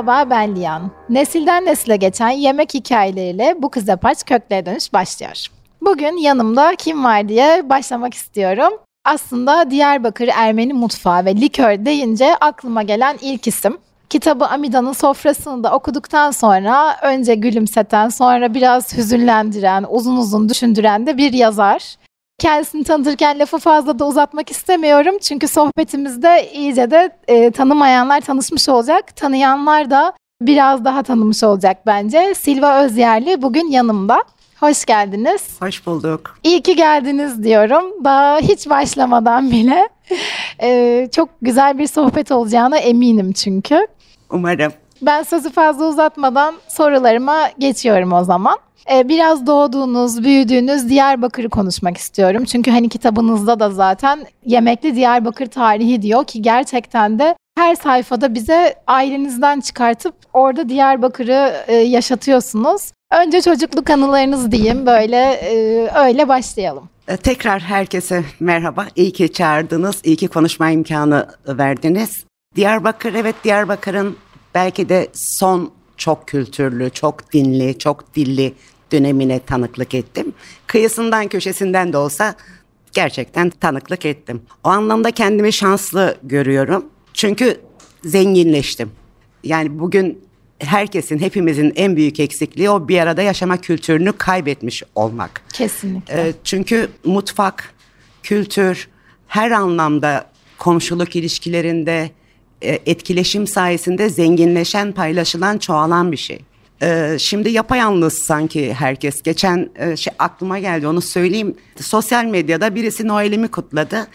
Merhaba ben Liyan. Nesilden nesile geçen yemek hikayeleriyle bu kız yapaç köklere dönüş başlıyor. Bugün yanımda kim var diye başlamak istiyorum. Aslında Diyarbakır Ermeni mutfağı ve likör deyince aklıma gelen ilk isim. Kitabı Amida'nın sofrasını da okuduktan sonra önce gülümseten sonra biraz hüzünlendiren, uzun uzun düşündüren de bir yazar. Kendisini tanıtırken lafı fazla da uzatmak istemiyorum. Çünkü sohbetimizde iyice de e, tanımayanlar tanışmış olacak. Tanıyanlar da biraz daha tanımış olacak bence. Silva Özyerli bugün yanımda. Hoş geldiniz. Hoş bulduk. İyi ki geldiniz diyorum. Daha hiç başlamadan bile. Ee, çok güzel bir sohbet olacağına eminim çünkü. Umarım. Ben sözü fazla uzatmadan sorularıma geçiyorum o zaman. Ee, biraz doğduğunuz, büyüdüğünüz Diyarbakır'ı konuşmak istiyorum. Çünkü hani kitabınızda da zaten yemekli Diyarbakır tarihi diyor ki gerçekten de her sayfada bize ailenizden çıkartıp orada Diyarbakır'ı e, yaşatıyorsunuz. Önce çocukluk anılarınız diyeyim böyle e, öyle başlayalım. Ee, tekrar herkese merhaba. İyi ki çağırdınız. İyi ki konuşma imkanı verdiniz. Diyarbakır evet Diyarbakır'ın belki de son çok kültürlü, çok dinli, çok dilli dönemine tanıklık ettim. Kıyısından köşesinden de olsa gerçekten tanıklık ettim. O anlamda kendimi şanslı görüyorum. Çünkü zenginleştim. Yani bugün herkesin, hepimizin en büyük eksikliği o bir arada yaşama kültürünü kaybetmiş olmak. Kesinlikle. Ee, çünkü mutfak, kültür her anlamda komşuluk ilişkilerinde etkileşim sayesinde zenginleşen, paylaşılan, çoğalan bir şey. Ee, şimdi yapayalnız sanki herkes. Geçen e, şey aklıma geldi onu söyleyeyim. Sosyal medyada birisi Noel'imi kutladı.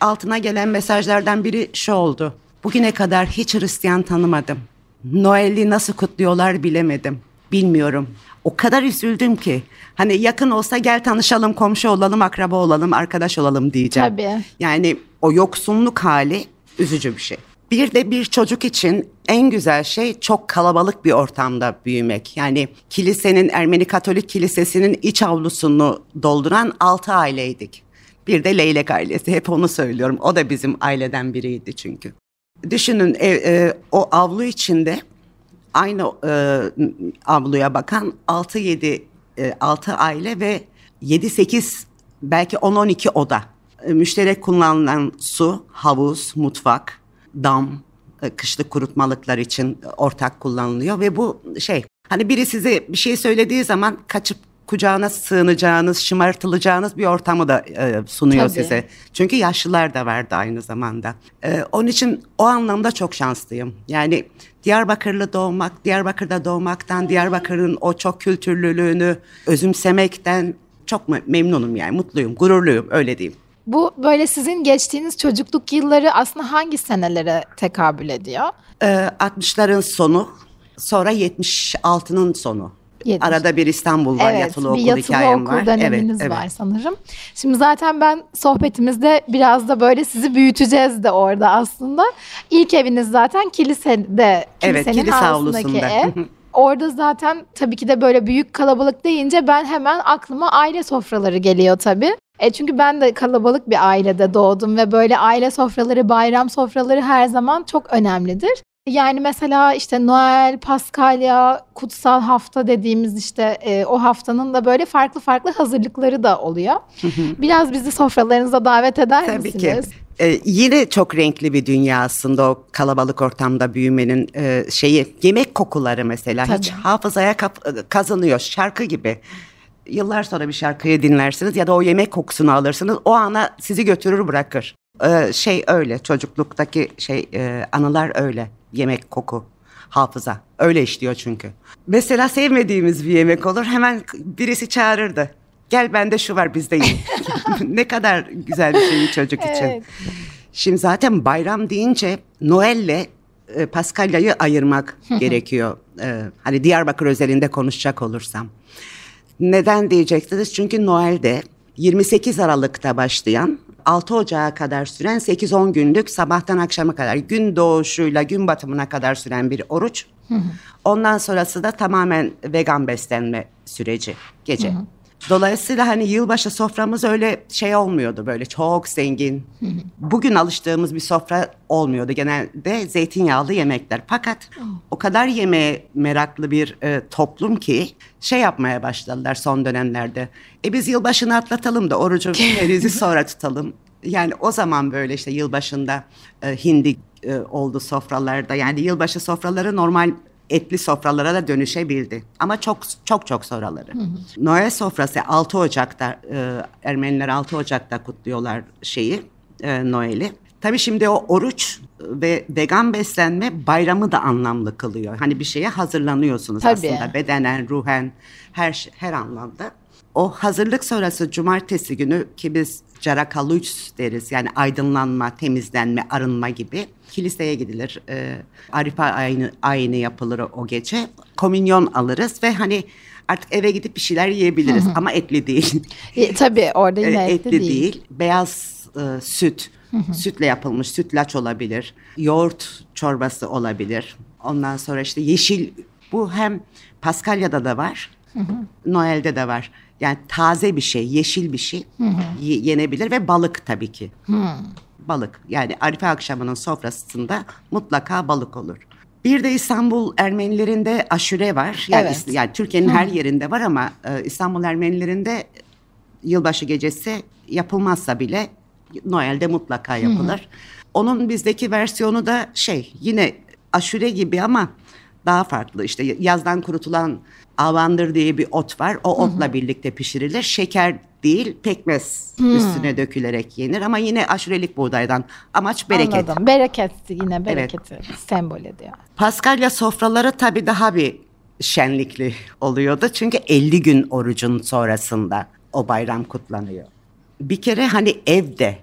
Altına gelen mesajlardan biri şu oldu. Bugüne kadar hiç Hristiyan tanımadım. Noel'i nasıl kutluyorlar bilemedim. Bilmiyorum. O kadar üzüldüm ki. Hani yakın olsa gel tanışalım, komşu olalım, akraba olalım, arkadaş olalım diyeceğim. Tabii. Yani o yoksunluk hali üzücü bir şey. Bir de bir çocuk için en güzel şey çok kalabalık bir ortamda büyümek. Yani kilisenin, Ermeni Katolik Kilisesi'nin iç avlusunu dolduran altı aileydik. Bir de Leylek ailesi. Hep onu söylüyorum. O da bizim aileden biriydi çünkü. Düşünün e, e, o avlu içinde aynı e, avluya bakan 6-7 e, 6 aile ve 7-8 belki 10-12 oda. E, müşterek kullanılan su, havuz, mutfak, dam, e, kışlık kurutmalıklar için ortak kullanılıyor ve bu şey hani biri size bir şey söylediği zaman kaçıp kucağına sığınacağınız, şımartılacağınız bir ortamı da e, sunuyor Tabii. size. Çünkü yaşlılar da vardı aynı zamanda. E, onun için o anlamda çok şanslıyım. Yani Diyarbakırlı doğmak, Diyarbakır'da doğmaktan, Diyarbakır'ın o çok kültürlülüğünü özümsemekten çok me- memnunum yani mutluyum, gururluyum öyle diyeyim. Bu böyle sizin geçtiğiniz çocukluk yılları aslında hangi senelere tekabül ediyor? Ee, 60'ların sonu, sonra 76'nın sonu. 70. Arada bir İstanbul var, evet, yatılı bir okul yatılı hikayem okul var. döneminiz evet, var evet. sanırım. Şimdi zaten ben sohbetimizde biraz da böyle sizi büyüteceğiz de orada aslında. İlk eviniz zaten kilisede, Evet, kilisenin kilise avlusundaki avlusunda. ev. Orada zaten tabii ki de böyle büyük kalabalık deyince ben hemen aklıma aile sofraları geliyor tabii. E çünkü ben de kalabalık bir ailede doğdum ve böyle aile sofraları, bayram sofraları her zaman çok önemlidir. Yani mesela işte Noel, Paskalya, kutsal hafta dediğimiz işte e, o haftanın da böyle farklı farklı hazırlıkları da oluyor. Biraz bizi sofralarınıza davet eder Tabii ki. misiniz? Ee, yine çok renkli bir dünya aslında o kalabalık ortamda büyümenin e, şeyi. Yemek kokuları mesela hiç Tabii. hafızaya kap- kazanıyor şarkı gibi. Yıllar sonra bir şarkıyı dinlersiniz ya da o yemek kokusunu alırsınız. O ana sizi götürür bırakır. Ee, şey öyle çocukluktaki şey e, anılar öyle. Yemek koku hafıza öyle işliyor çünkü. Mesela sevmediğimiz bir yemek olur hemen birisi çağırırdı. Gel bende şu var bizde ye." ne kadar güzel bir şey çocuk için. Evet. Şimdi zaten bayram deyince Noel'le e, Paskalya'yı ayırmak gerekiyor. E, hani Diyarbakır özelinde konuşacak olursam. Neden diyeceksiniz? Çünkü Noel'de 28 Aralık'ta başlayan 6 Ocağı kadar süren 8-10 günlük sabahtan akşama kadar gün doğuşuyla gün batımına kadar süren bir oruç. Ondan sonrası da tamamen vegan beslenme süreci gece. Dolayısıyla hani yılbaşı soframız öyle şey olmuyordu böyle çok zengin. Bugün alıştığımız bir sofra olmuyordu. Genelde zeytinyağlı yemekler. Fakat o kadar yemeğe meraklı bir e, toplum ki şey yapmaya başladılar son dönemlerde. E biz yılbaşını atlatalım da orucu veririzi sonra tutalım. Yani o zaman böyle işte yılbaşında e, hindi e, oldu sofralarda. Yani yılbaşı sofraları normal etli sofralara da dönüşebildi. Ama çok çok çok sonraları. Noel sofrası 6 Ocak'ta e, Ermeniler 6 Ocak'ta kutluyorlar şeyi e, Noel'i. Tabii şimdi o oruç ve vegan beslenme bayramı da anlamlı kılıyor. Hani bir şeye hazırlanıyorsunuz Tabii. aslında bedenen, ruhen, her her anlamda. O hazırlık sonrası cumartesi günü ki biz Carakaluç deriz yani aydınlanma, temizlenme, arınma gibi kiliseye gidilir. E, Arife ayini, ayini yapılır o gece. Komünyon alırız ve hani artık eve gidip bir şeyler yiyebiliriz hı hı. ama etli değil. E, tabii orada yine etli, etli değil. değil. Beyaz e, süt, hı hı. sütle yapılmış sütlaç olabilir. Yoğurt çorbası olabilir. Ondan sonra işte yeşil bu hem Paskalya'da da var. Hı hı. Noel'de de var. Yani taze bir şey, yeşil bir şey hı hı. yenebilir ve balık tabii ki. Hı. Balık. Yani Arife akşamının sofrasında mutlaka balık olur. Bir de İstanbul Ermenilerinde aşure var. Yani, evet. yani Türkiye'nin her yerinde var ama e, İstanbul Ermenilerinde yılbaşı gecesi yapılmazsa bile Noel'de mutlaka yapılır. Hı hı. Onun bizdeki versiyonu da şey yine aşure gibi ama daha farklı. İşte yazdan kurutulan avandır diye bir ot var. O otla Hı-hı. birlikte pişirilir. Şeker değil pekmez hmm. üstüne dökülerek yenir ama yine aşurelik buğdaydan. Amaç bereket. Anladım. Bereket yine bereketi evet. sembol ediyor. Paskalya sofraları tabii daha bir şenlikli oluyordu. Çünkü 50 gün orucun sonrasında o bayram kutlanıyor. Bir kere hani evde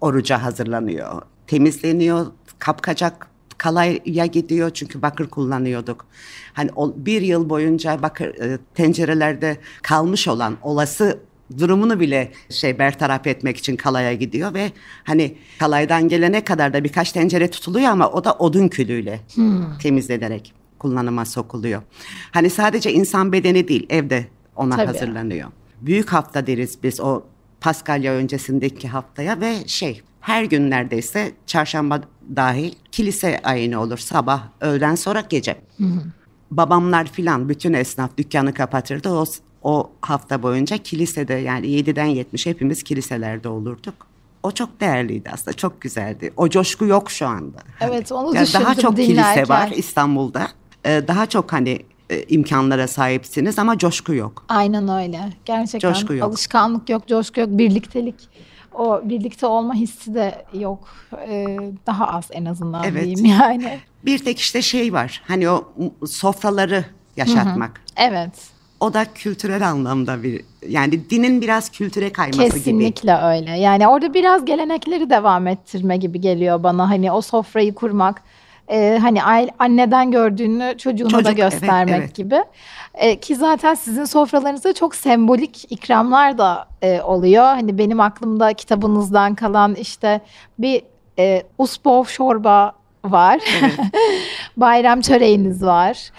oruca hazırlanıyor. Temizleniyor, kapkacak kalaya gidiyor çünkü bakır kullanıyorduk. Hani o, bir yıl boyunca bakır e, tencerelerde kalmış olan olası durumunu bile şey bertaraf etmek için kalaya gidiyor ve hani kalaydan gelene kadar da birkaç tencere tutuluyor ama o da odun külüyle hmm. temizlenerek kullanıma sokuluyor. Hani sadece insan bedeni değil evde ona Tabii. hazırlanıyor. Büyük hafta deriz biz o Paskalya öncesindeki haftaya ve şey her gün neredeyse çarşamba dahil kilise ayini olur sabah öğleden sonra gece. Hı hı. Babamlar filan bütün esnaf dükkanı kapatırdı. O, o hafta boyunca kilisede yani 7'den 70 hepimiz kiliselerde olurduk. O çok değerliydi aslında çok güzeldi. O coşku yok şu anda. Evet onu yani düşündüm Daha çok dinlerken. kilise var İstanbul'da. Ee, daha çok hani e, imkanlara sahipsiniz ama coşku yok. Aynen öyle. Gerçekten coşku yok. alışkanlık yok, coşku yok, birliktelik o birlikte olma hissi de yok. Ee, daha az en azından evet. diyeyim yani. Bir tek işte şey var. Hani o sofraları yaşatmak. Hı hı. Evet. O da kültürel anlamda bir yani dinin biraz kültüre kayması Kesinlikle gibi. Kesinlikle öyle. Yani orada biraz gelenekleri devam ettirme gibi geliyor bana. Hani o sofrayı kurmak e, hani anneden gördüğünü çocuğuna Çocuk, da göstermek evet, evet. gibi. E, ki zaten sizin sofralarınızda çok sembolik ikramlar da e, oluyor. Hani benim aklımda kitabınızdan kalan işte bir e, usbov çorba var. Evet. Bayram çöreğiniz var.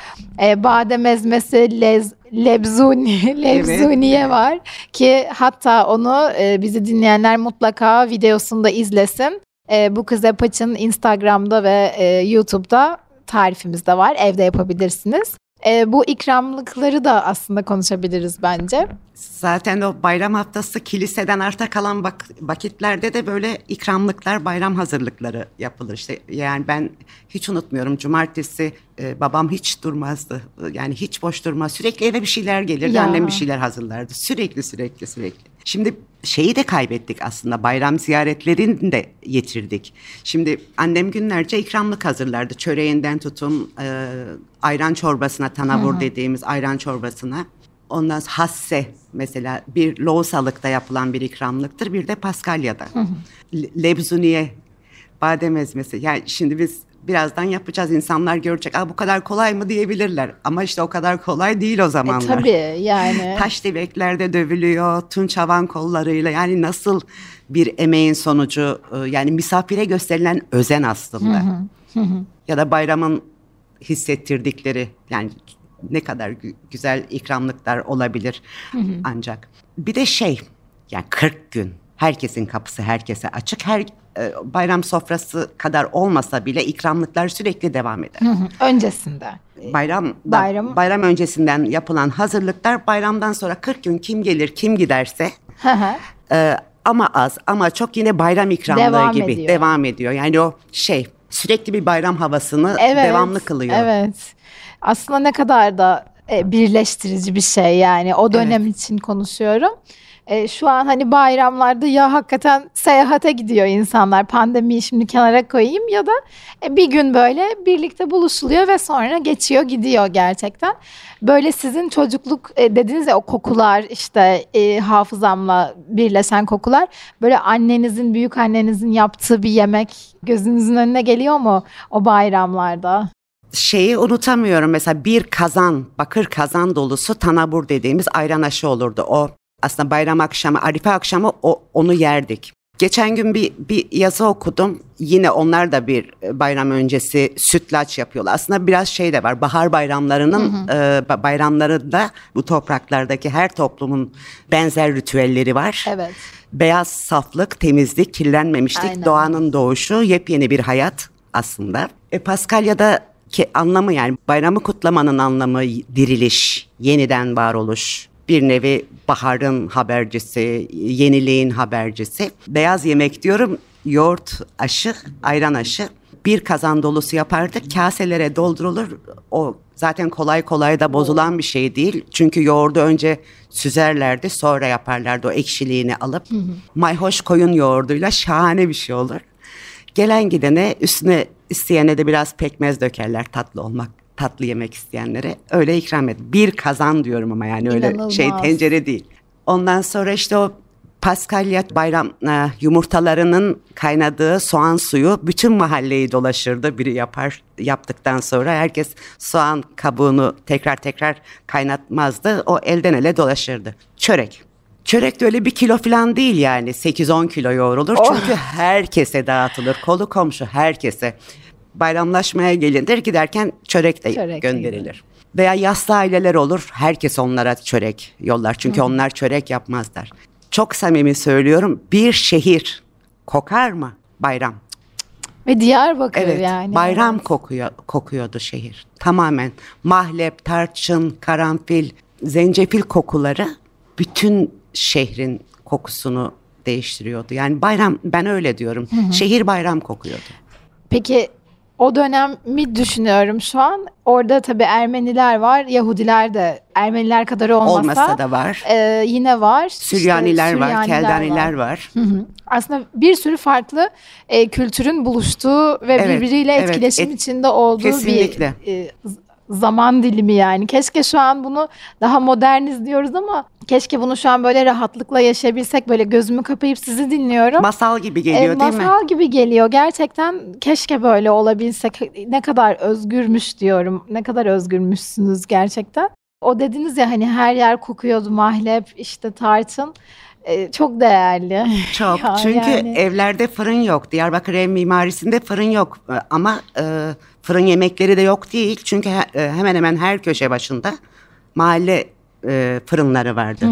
E, badem ezmesi, lez, lebzuni, lebzuniye evet. var. Ki hatta onu e, bizi dinleyenler mutlaka videosunda izlesin. E, bu kız Apaç'ın Instagram'da ve e, YouTube'da tarifimiz de var. Evde yapabilirsiniz. E, bu ikramlıkları da aslında konuşabiliriz bence. Zaten o bayram haftası kiliseden arta kalan vak- vakitlerde de böyle ikramlıklar, bayram hazırlıkları yapılır. İşte yani ben hiç unutmuyorum cumartesi e, babam hiç durmazdı. Yani hiç boş durmaz. Sürekli eve bir şeyler gelirdi. Ya. Annem bir şeyler hazırlardı. Sürekli sürekli sürekli. Şimdi şeyi de kaybettik aslında bayram ziyaretlerini de yitirdik. Şimdi annem günlerce ikramlık hazırlardı. Çöreğinden tutun e, ayran çorbasına tanavur Hı-hı. dediğimiz ayran çorbasına. Ondan hasse mesela bir loğusalıkta yapılan bir ikramlıktır. Bir de Paskalya'da. Lebzuniye badem ezmesi. Yani şimdi biz birazdan yapacağız. İnsanlar görecek. Aa, bu kadar kolay mı diyebilirler. Ama işte o kadar kolay değil o zamanlar. E, tabii yani. Taş deveklerde dövülüyor. Tunç havan kollarıyla. Yani nasıl bir emeğin sonucu. E, yani misafire gösterilen özen aslında. Hı hı. Hı. Ya da bayramın hissettirdikleri. Yani ne kadar gü- güzel ikramlıklar olabilir ancak. Bir de şey yani 40 gün herkesin kapısı herkese açık. Her bayram sofrası kadar olmasa bile ikramlıklar sürekli devam eder. Hı hı, Öncesinde. Bayram Bayram- bayram öncesinden yapılan hazırlıklar bayramdan sonra 40 gün kim gelir kim giderse Hı ee, ama az ama çok yine bayram ikramlığı Devam gibi ediyor. devam ediyor. Yani o şey sürekli bir bayram havasını Evet, devamlı kılıyor. Evet. Aslında ne kadar da e, birleştirici bir şey yani o dönem için konuşuyorum. E, şu an hani bayramlarda ya hakikaten seyahate gidiyor insanlar pandemiyi şimdi kenara koyayım ya da e, bir gün böyle birlikte buluşuluyor ve sonra geçiyor gidiyor gerçekten. Böyle sizin çocukluk e, dediniz ya o kokular işte e, hafızamla birleşen kokular böyle annenizin büyük annenizin yaptığı bir yemek gözünüzün önüne geliyor mu o bayramlarda? Şeyi unutamıyorum mesela bir kazan bakır kazan dolusu tanabur dediğimiz ayran aşı olurdu. O aslında bayram akşamı Arife akşamı o, onu yerdik. Geçen gün bir, bir yazı okudum. Yine onlar da bir e, bayram öncesi sütlaç yapıyorlar. Aslında biraz şey de var. Bahar bayramlarının e, ba- bayramlarında bu topraklardaki her toplumun benzer ritüelleri var. Evet. Beyaz saflık, temizlik, kirlenmemişlik, Aynen. doğanın doğuşu, yepyeni bir hayat aslında. E, Paskalya'da ki anlamı yani bayramı kutlamanın anlamı diriliş, yeniden varoluş. Bir nevi baharın habercisi, yeniliğin habercisi. Beyaz yemek diyorum, yoğurt aşı, ayran aşı. Bir kazan dolusu yapardık, kaselere doldurulur. O zaten kolay kolay da bozulan bir şey değil. Çünkü yoğurdu önce süzerlerdi, sonra yaparlardı o ekşiliğini alıp. Mayhoş koyun yoğurduyla şahane bir şey olur. Gelen gidene üstüne isteyene de biraz pekmez dökerler tatlı olmak tatlı yemek isteyenlere öyle ikram et. Bir kazan diyorum ama yani öyle İnanılmaz. şey tencere değil. Ondan sonra işte o Paskalya bayram e, yumurtalarının kaynadığı soğan suyu bütün mahalleyi dolaşırdı. Biri yapar yaptıktan sonra herkes soğan kabuğunu tekrar tekrar kaynatmazdı. O elden ele dolaşırdı. Çörek. Çörek de öyle bir kilo falan değil yani 8-10 kilo yoğrulur. Oh. Çünkü herkese dağıtılır. Kolu komşu herkese. Bayramlaşmaya gelinir giderken çörek de Çörek de gönderilir. Veya yaslı aileler olur. Herkes onlara çörek yollar. Çünkü onlar çörek yapmazlar. Çok samimi söylüyorum. Bir şehir kokar mı? Bayram. Ve Diyarbakır Evet. yani. Bayram kokuyor kokuyordu şehir. Tamamen mahlep, tarçın, karanfil, zencefil kokuları bütün şehrin kokusunu değiştiriyordu. Yani bayram ben öyle diyorum. Şehir bayram kokuyordu. Peki o dönemi düşünüyorum şu an. Orada tabii Ermeniler var, Yahudiler de Ermeniler kadar olmasa, Olmasa da var. e, yine var. İşte Süryaniler var, Süryaniler Keldaniler var. Hı hı. Aslında bir sürü farklı e, kültürün buluştuğu ve Evet, birbiriyle evet, etkileşim et- içinde olduğu Kesinlikle. bir e, zaman dilimi yani. Keşke şu an bunu daha moderniz diyoruz ama keşke bunu şu an böyle rahatlıkla yaşayabilsek. Böyle gözümü kapayıp sizi dinliyorum. Masal gibi E, geliyor değil mi? masal gibi geliyor. Gerçekten keşke böyle olabilsek. Ne kadar özgürmüş diyorum. Ne kadar özgürmüşsünüz gerçekten. O dediniz ya hani her yer kokuyordu mahlep, işte tarçın. E, çok değerli. Çok. Ya Çünkü yani. evlerde fırın yok. Diyarbakır ev mimarisinde fırın yok. Ee, Ama e, fırın yemekleri de yok değil. Çünkü he- e, hemen hemen her köşe başında mahalle e, fırınları vardı.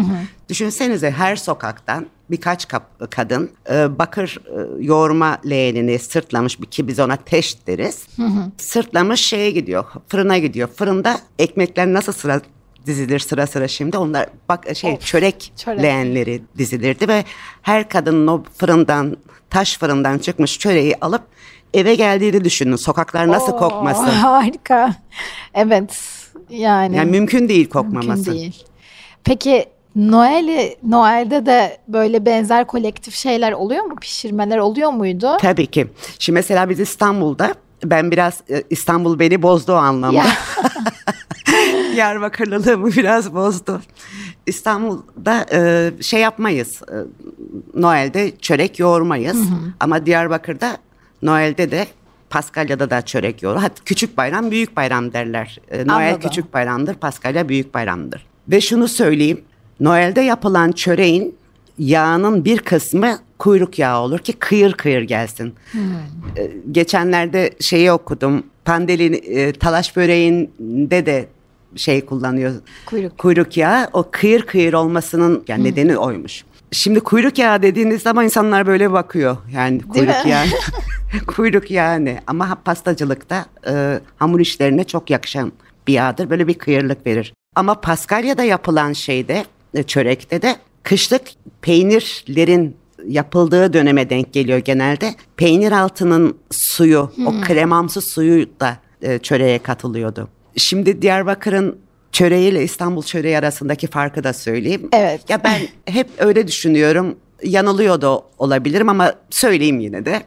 Düşünsenize her sokaktan birkaç kap- kadın e, bakır e, yoğurma leğenini sırtlamış bir ki biz ona teş deriz. Sırtlamış şeye gidiyor, fırına gidiyor. Fırında ekmekler nasıl sıra dizilir sıra sıra şimdi onlar bak şey Of, çörek, çörek. leğenleri dizilirdi ve her kadının o fırından taş fırından çıkmış çöreği alıp eve geldiğini düşünün. Sokaklar nasıl Oo, kokmasın? Harika. Evet. Yani, Yani mümkün değil mümkün kokmaması. değil. Peki Noel'i Noel'de de böyle benzer kolektif şeyler oluyor mu? Pişirmeler oluyor muydu? Tabii ki. Şimdi mesela biz İstanbul'da ben biraz e, İstanbul beni bozdu o anlamda. Ya. Diyarbakırlılığımı biraz bozdu. İstanbul'da e, şey yapmayız. E, Noel'de çörek yoğurmayız. Ama Diyarbakır'da Noel'de de Paskalya'da da çörek yoğurur. Hatta küçük bayram büyük bayram derler. E, Noel Anladım. küçük bayramdır, Paskalya büyük bayramdır. Ve şunu söyleyeyim. Noel'de yapılan çöreğin yağının bir kısmı kuyruk yağı olur ki kıyır kıyır gelsin. E, geçenlerde şeyi okudum. Pandeli e, talaş böreğinde de şey kullanıyor. Kuyruk. Kuyruk yağı. O kıyır kıyır olmasının yani nedeni oymuş. Şimdi kuyruk yağı dediğiniz zaman insanlar böyle bakıyor. Yani kuyruk yağı. kuyruk yağı ne? Ama pastacılıkta e, hamur işlerine çok yakışan bir yağdır. Böyle bir kıyırlık verir. Ama Paskalya'da yapılan şeyde, e, çörekte de kışlık peynirlerin yapıldığı döneme denk geliyor genelde. Peynir altının suyu, o kremamsı suyu da e, çöreğe katılıyordu. Şimdi Diyarbakır'ın çöreğiyle İstanbul çöreği arasındaki farkı da söyleyeyim. Evet. Ya ben hep öyle düşünüyorum. Yanılıyor da olabilirim ama söyleyeyim yine de.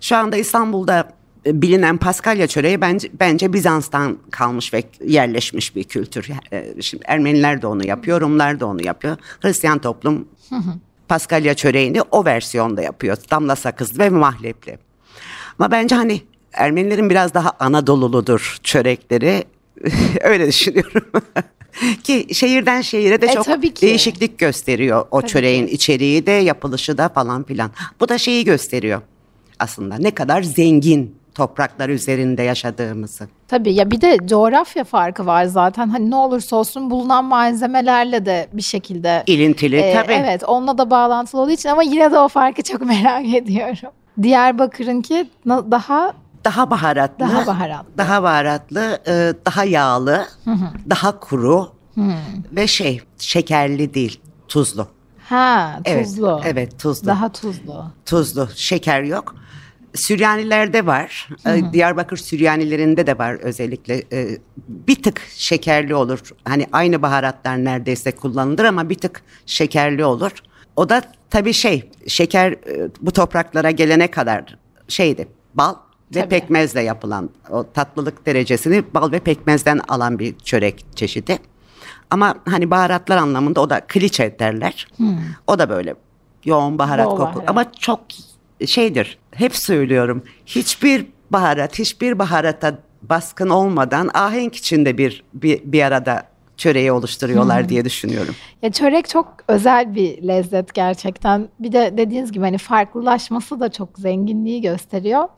Şu anda İstanbul'da e, bilinen Paskalya çöreği bence, bence Bizans'tan kalmış ve yerleşmiş bir kültür. E, Şimdi Ermeniler de onu yapıyor, Rumlar da onu yapıyor. Hristiyan toplum Paskalya çöreğini o versiyonda yapıyor. Damla sakızlı ve mahlepli. Ama bence hani Ermenilerin biraz daha Anadoluludur çörekleri. Öyle düşünüyorum. ki şehirden şehire de E, çok tabii ki. değişiklik gösteriyor o çöreğin içeriği de yapılışı da falan filan. Bu da şeyi gösteriyor aslında ne kadar zengin topraklar üzerinde yaşadığımızı. Tabii ya bir de coğrafya farkı var zaten. Hani ne olursa olsun bulunan malzemelerle de bir şekilde İlintili Ee, tabii. Evet onunla da bağlantılı olduğu için ama yine de o farkı çok merak ediyorum. Diyarbakır'ınki daha Daha baharatlı. Daha baharatlı. Daha baharatlı, e, daha yağlı, daha kuru ve şey şekerli değil, tuzlu. ha Evet, tuzlu. evet, tuzlu. Daha tuzlu. Tuzlu, şeker yok. Süryanilerde var. e, Diyarbakır Süryanilerinde de var özellikle. E, Bir tık şekerli olur. Hani aynı baharatlar neredeyse kullanılır ama bir tık şekerli olur. O da tabii şey, şeker e, bu topraklara gelene kadar şeydi, bal ve Tabii. pekmezle yapılan o tatlılık derecesini bal ve pekmezden alan bir çörek çeşidi. Ama hani baharatlar anlamında o da kliçe derler. O da böyle yoğun baharat Bol koku. baharat. Ama çok şeydir. Hep söylüyorum. Hiçbir baharat, hiçbir baharata baskın olmadan ahenk içinde bir bir, bir arada çöreği oluşturuyorlar diye düşünüyorum. Ya çörek çok özel bir lezzet gerçekten. Bir de dediğiniz gibi hani farklılaşması da çok zenginliği gösteriyor.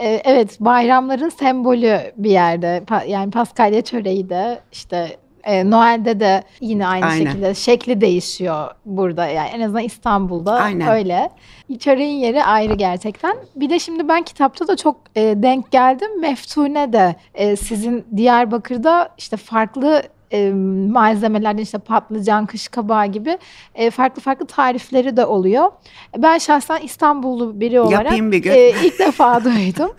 Ee, evet bayramların sembolü bir yerde. Pa- yani Paskalya çöreği de işte e, Noel'de de yine aynı Aynen. şekilde şekli değişiyor burada. Yani en azından İstanbul'da Aynen. öyle. Çöreğin yeri ayrı gerçekten. Bir de şimdi ben kitapta da çok e, denk geldim. Meftune de e, sizin Diyarbakır'da işte farklı e, malzemelerden işte patlıcan, kış kabağı gibi e, farklı farklı tarifleri de oluyor. Ben şahsen İstanbullu biri olarak Yapayım bir gün. e, ilk defa duydum.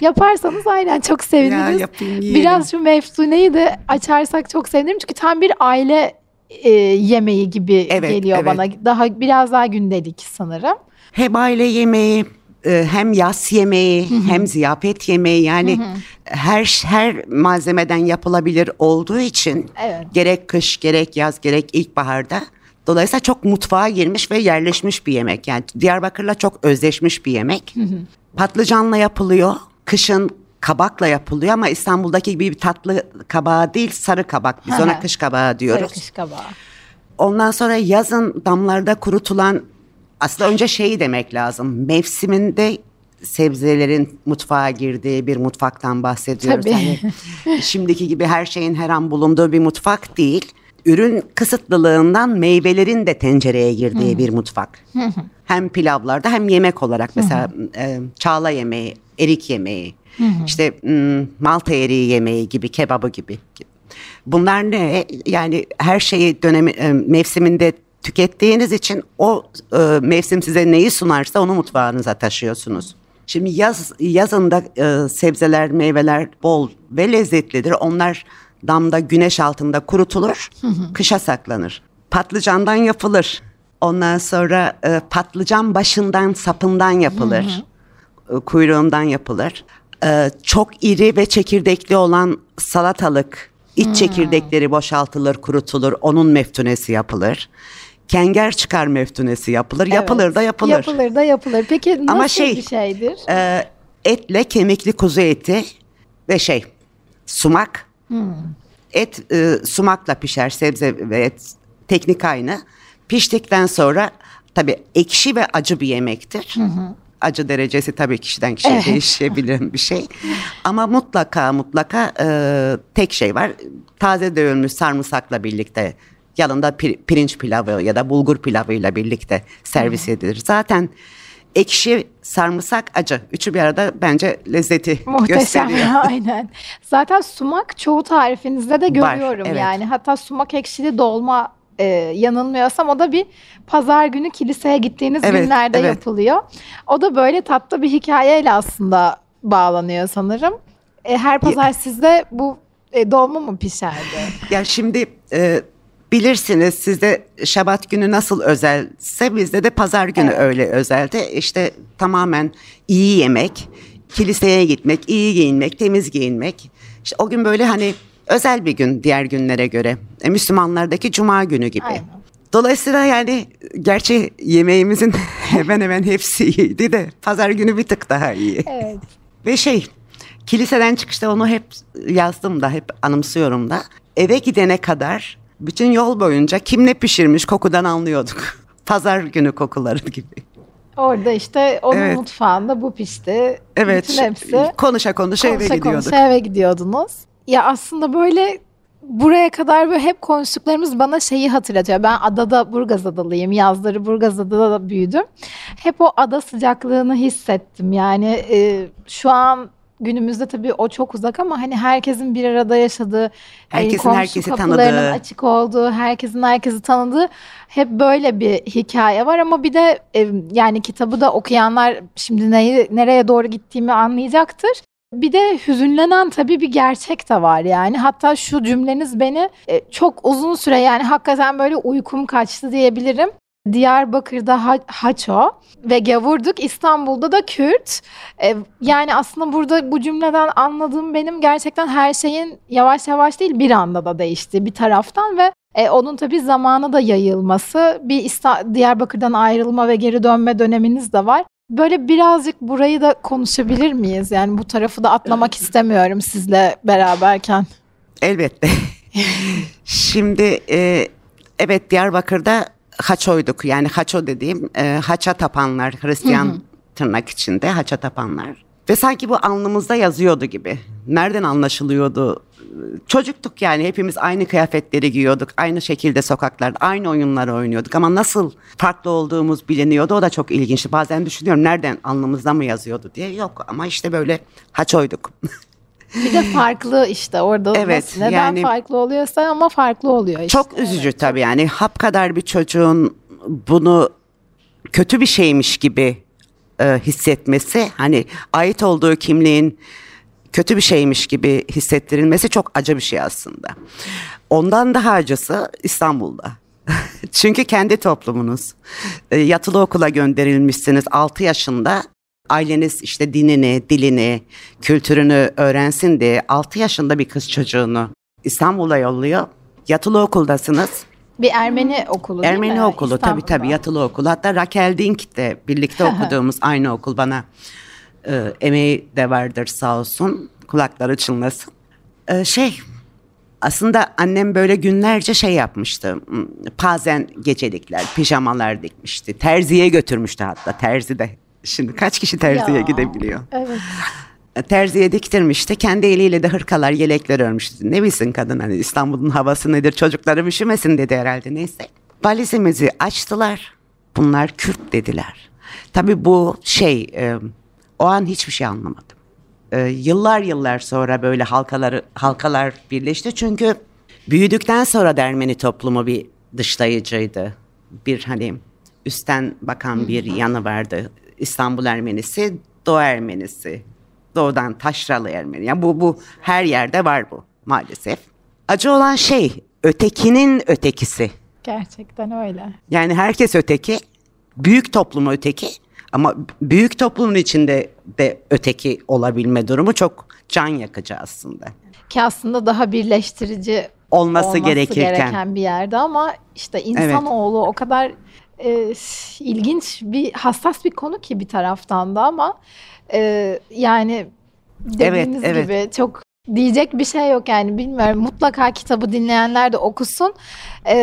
Yaparsanız aynen çok seviniriz. yapayım, yiyelim. Biraz şu meftuneyi de açarsak çok sevinirim. Çünkü tam bir aile e, yemeği gibi Evet, geliyor evet. bana. Daha biraz daha gündelik sanırım. Hem aile yemeği, hem yas yemeği, hem ziyafet yemeği yani her her malzemeden yapılabilir olduğu için Evet. gerek kış, gerek yaz, gerek ilkbaharda dolayısıyla çok mutfağa girmiş ve yerleşmiş bir yemek. Yani Diyarbakır'la çok özleşmiş bir yemek. Patlıcanla yapılıyor. Kışın kabakla yapılıyor ama İstanbul'daki gibi bir tatlı kabağı değil, sarı kabak. Biz Hı hı. ona kış kabağı diyoruz. Sarı kış kabağı. Ondan sonra yazın damlarda kurutulan aslında önce şeyi demek lazım. Mevsiminde sebzelerin mutfağa girdiği bir mutfaktan bahsediyoruz. Tabii. Hani şimdiki gibi her şeyin her an bulunduğu bir mutfak değil. Ürün kısıtlılığından meyvelerin de tencereye girdiği bir mutfak. hem pilavlarda hem yemek olarak mesela e, çağla yemeği, erik yemeği, işte m, malta eriği yemeği gibi, kebabı gibi. Bunlar ne? Yani her şeyi dönemi e, mevsiminde tükettiğiniz için o e, mevsim size neyi sunarsa onu mutfağınıza taşıyorsunuz. Şimdi yaz yazında e, sebzeler, meyveler bol ve lezzetlidir. Onlar damda güneş altında kurutulur, kışa saklanır. Patlıcandan yapılır. Ondan sonra e, patlıcan başından, sapından yapılır. E, Kuyruğundan yapılır. E, çok iri ve çekirdekli olan salatalık, iç çekirdekleri boşaltılır, kurutulur. Onun meftunesi yapılır. Kenger çıkar meftunesi yapılır. Yapılır Evet. da yapılır. Yapılır da yapılır. Peki nasıl Ama şey, bir şeydir? e, etle kemikli kuzu eti ve şey sumak. Et e, sumakla pişer sebze ve et teknik aynı. Piştikten sonra tabii ekşi ve acı bir yemektir. acı derecesi tabii kişiden kişiye Evet. değişebilen bir şey. Ama mutlaka mutlaka e, tek şey var. Taze dövülmüş sarımsakla birlikte yanında pir- pirinç pilavı ya da bulgur pilavıyla birlikte servis edilir. Zaten ekşi, sarımsak, acı. Üçü bir arada bence lezzeti Muhteşem gösteriyor. aynen. Zaten sumak çoğu tarifinizde de Var, görüyorum evet. yani. Hatta sumak ekşili dolma e, yanılmıyorsam o da bir pazar günü kiliseye gittiğiniz Evet, günlerde evet. yapılıyor. O da böyle tatlı bir hikayeyle aslında bağlanıyor sanırım. E, her pazar sizde bu e, dolma mı pişerdi? Ya şimdi e, bilirsiniz sizde Şabat günü nasıl özelse bizde de pazar günü Evet. öyle özelde. İşte tamamen iyi yemek, kiliseye gitmek, iyi giyinmek, temiz giyinmek. İşte o gün böyle hani özel bir gün diğer günlere göre. E, Müslümanlardaki cuma günü gibi. Aynen. Dolayısıyla yani gerçi yemeğimizin hemen hemen hepsi iyiydi de pazar günü bir tık daha iyi. Evet. Ve şey kiliseden çıkışta onu hep yazdım da hep anımsıyorum da. Eve gidene kadar bütün yol boyunca kim ne pişirmiş kokudan anlıyorduk. Pazar günü kokuları gibi. Orada işte onun Evet. mutfağında bu pişti. Evet Bütün hepsi. konuşa konuşa eve gidiyorduk. konuşa eve gidiyordunuz. Ya aslında böyle buraya kadar böyle hep konuştuklarımız bana şeyi hatırlatıyor. Ben adada Burgaz adalıyım. Yazları Burgaz adada da büyüdüm. Hep o ada sıcaklığını hissettim. Yani e, şu an günümüzde tabii o çok uzak ama hani herkesin bir arada yaşadığı, hani Herkesin komşu herkesi tanıdığı. açık olduğu, herkesin herkesi tanıdığı hep böyle bir hikaye var ama bir de e, yani kitabı da okuyanlar şimdi neyi nereye doğru gittiğimi anlayacaktır. Bir de hüzünlenen tabii bir gerçek de var yani. Hatta şu cümleniz beni e, çok uzun süre yani hakikaten böyle uykum kaçtı diyebilirim. Diyarbakır'da ha- Haço ve Gavurduk, İstanbul'da da Kürt. E, yani aslında burada bu cümleden anladığım benim gerçekten her şeyin yavaş yavaş değil bir anda da değişti bir taraftan ve e, onun tabii zamana da yayılması, bir İsta- Diyarbakır'dan ayrılma ve geri dönme döneminiz de var. Böyle birazcık burayı da konuşabilir miyiz? Yani bu tarafı da atlamak istemiyorum sizle beraberken. Elbette. Şimdi e, evet Diyarbakır'da haçoyduk. Yani haço dediğim e, haça tapanlar, Hristiyan tırnak içinde haça tapanlar. Ve sanki bu alnımızda yazıyordu gibi. Nereden anlaşılıyordu? Çocuktuk yani hepimiz aynı kıyafetleri giyiyorduk. Aynı şekilde sokaklarda aynı oyunları oynuyorduk. Ama nasıl farklı olduğumuz biliniyordu o da çok ilginçti. Bazen düşünüyorum nereden alnımızda mı yazıyordu diye. Yok ama işte böyle haçoyduk. Bir de farklı işte orada Evet, nasıl- neden yani- farklı oluyorsa ama farklı oluyor işte. Çok üzücü tabii yani hap kadar bir çocuğun bunu kötü bir şeymiş gibi e, hissetmesi hani ait olduğu kimliğin kötü bir şeymiş gibi hissettirilmesi çok acı bir şey aslında. Ondan daha acısı İstanbul'da. Çünkü kendi toplumunuz. E, yatılı okula gönderilmişsiniz 6 yaşında. Aileniz işte dinini, dilini, kültürünü öğrensin diye 6 yaşında bir kız çocuğunu İstanbul'a yolluyor. Yatılı okuldasınız. Bir Ermeni okulu değil Ermeni mi? okulu tabii tabii yatılı okul. Hatta Raquel Dink de birlikte okuduğumuz aynı okul bana e, emeği de vardır sağ olsun. Kulakları çınlasın. E, şey aslında annem böyle günlerce şey yapmıştı. Hmm, Pazen gecelikler, pijamalar dikmişti. Terziye götürmüştü hatta terzi de. Şimdi kaç kişi terziye Ya. gidebiliyor? Evet. terziye diktirmişti. Kendi eliyle de hırkalar, yelekler örmüştü. Ne bilsin kadın hani İstanbul'un havası nedir çocuklarım üşümesin dedi herhalde neyse. Valizimizi açtılar. Bunlar Kürt dediler. Tabii bu şey e, o an hiçbir şey anlamadım. E, yıllar yıllar sonra böyle halkaları halkalar birleşti. Çünkü büyüdükten sonra da Ermeni toplumu bir dışlayıcıydı. Bir hani üstten bakan bir yanı vardı. İstanbul Ermenisi, Doğu Ermenisi, doğudan taşralı Ermeni. Yani bu, bu her yerde var bu maalesef. Acı olan şey ötekinin ötekisi. Gerçekten öyle. Yani herkes öteki, büyük toplumu öteki ama büyük toplumun içinde de öteki olabilme durumu çok can yakıcı aslında. Ki aslında daha birleştirici Olması, olması gerekirken. gereken bir yerde ama işte insanoğlu o kadar e, ilginç bir hassas bir konu ki bir taraftan da ama e, yani dediğiniz evet. gibi çok diyecek bir şey yok yani bilmiyorum mutlaka kitabı dinleyenler de okusun E,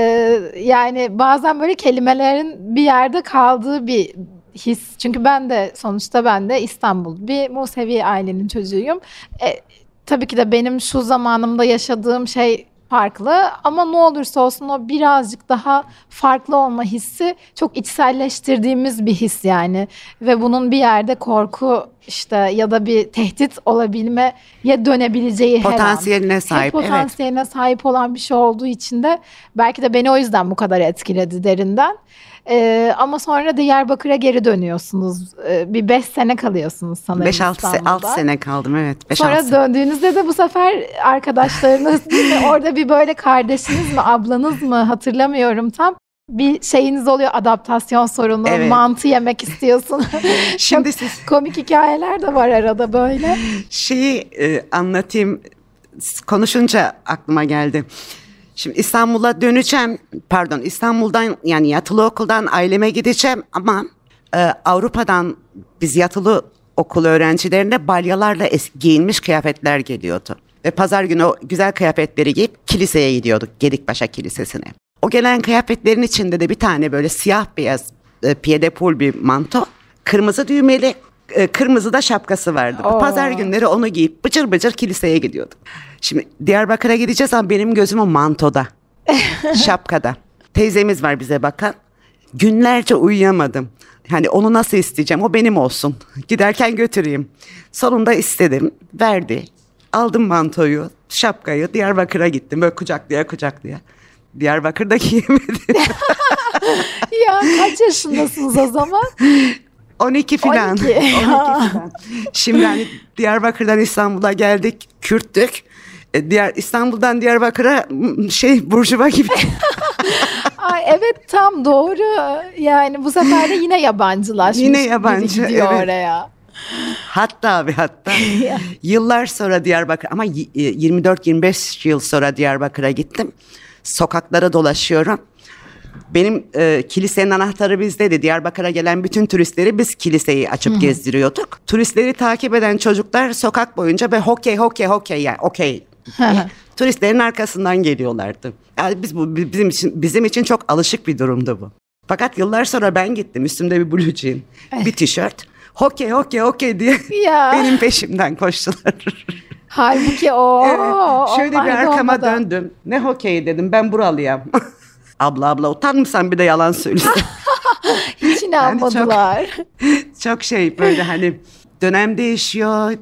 yani bazen böyle kelimelerin bir yerde kaldığı bir his. Çünkü ben de sonuçta ben de İstanbul bir Musevi ailenin çocuğuyum. E, tabii ki de benim şu zamanımda yaşadığım şey farklı ama ne olursa olsun o birazcık daha farklı olma hissi çok içselleştirdiğimiz bir his yani ve bunun bir yerde korku işte ya da bir tehdit olabilmeye dönebileceği potansiyeline her an. sahip. Hep potansiyeline evet. sahip olan bir şey olduğu için de belki de beni o yüzden bu kadar etkiledi derinden. Ee, ama sonra Diyarbakır'a geri dönüyorsunuz. Ee, bir 5 sene kalıyorsunuz sanırım 5-6 sene kaldım evet. Beş, sonra sene. döndüğünüzde de bu sefer arkadaşlarınız orada bir böyle kardeşiniz mi ablanız mı hatırlamıyorum tam bir şeyiniz oluyor adaptasyon sorunu, evet. mantı yemek istiyorsun. Şimdi siz komik hikayeler de var arada böyle. Şeyi e, anlatayım konuşunca aklıma geldi. Şimdi İstanbul'a döneceğim. Pardon İstanbul'dan yani yatılı okuldan aileme gideceğim ama e, Avrupa'dan biz yatılı okul öğrencilerine balyalarla es- giyinmiş kıyafetler geliyordu. Ve pazar günü o güzel kıyafetleri giyip kiliseye gidiyorduk. Gedikpaşa Kilisesi'ne. O gelen kıyafetlerin içinde de bir tane böyle siyah beyaz e, piedepul bir manto. Kırmızı düğmeli e, kırmızı da şapkası vardı. Oo. Pazar günleri onu giyip bıcır bıcır kiliseye gidiyorduk. Şimdi Diyarbakır'a gideceğiz ama benim gözüm o mantoda. şapkada. Teyzemiz var bize bakan. Günlerce uyuyamadım. Hani onu nasıl isteyeceğim? O benim olsun. Giderken götüreyim. Sonunda istedim. Verdi. Aldım mantoyu, şapkayı. Diyarbakır'a gittim. Böyle kucaklaya kucaklaya. Diyarbakır'da giyemedim. ya kaç yaşındasınız o zaman? 12 filan. 12. 12 filan. Şimdi hani Diyarbakır'dan İstanbul'a geldik, Kürttük. E, diğer İstanbul'dan Diyarbakır'a şey Burjuva gibi. Ay evet tam doğru. Yani bu sefer de yine yabancılaşmış. Yine yabancı. Gidiyor evet. oraya. Hatta ve hatta yıllar sonra Diyarbakır ama 24-25 yıl sonra Diyarbakır'a gittim. Sokaklara dolaşıyorum. Benim e, kilisenin anahtarı bizdeydi. Diyarbakır'a gelen bütün turistleri biz kiliseyi açıp Hı-hı. gezdiriyorduk. Turistleri takip eden çocuklar sokak boyunca ve hokey hokey hokey yani okey turistlerin arkasından geliyorlardı. Yani biz bu bizim için bizim için çok alışık bir durumdu bu. Fakat yıllar sonra ben gittim. Üstümde bir blue jean, bir tişört. Hokey hokey hokey diye ya. benim peşimden koştular. Halbuki o. Evet, şöyle bir arkama olmadan. döndüm. Ne hokey dedim ben buralıyım. abla abla utanmışsan bir de yalan söylüyorsun. Hiç inanmadılar. Yani çok, çok şey böyle hani dönem değişiyor.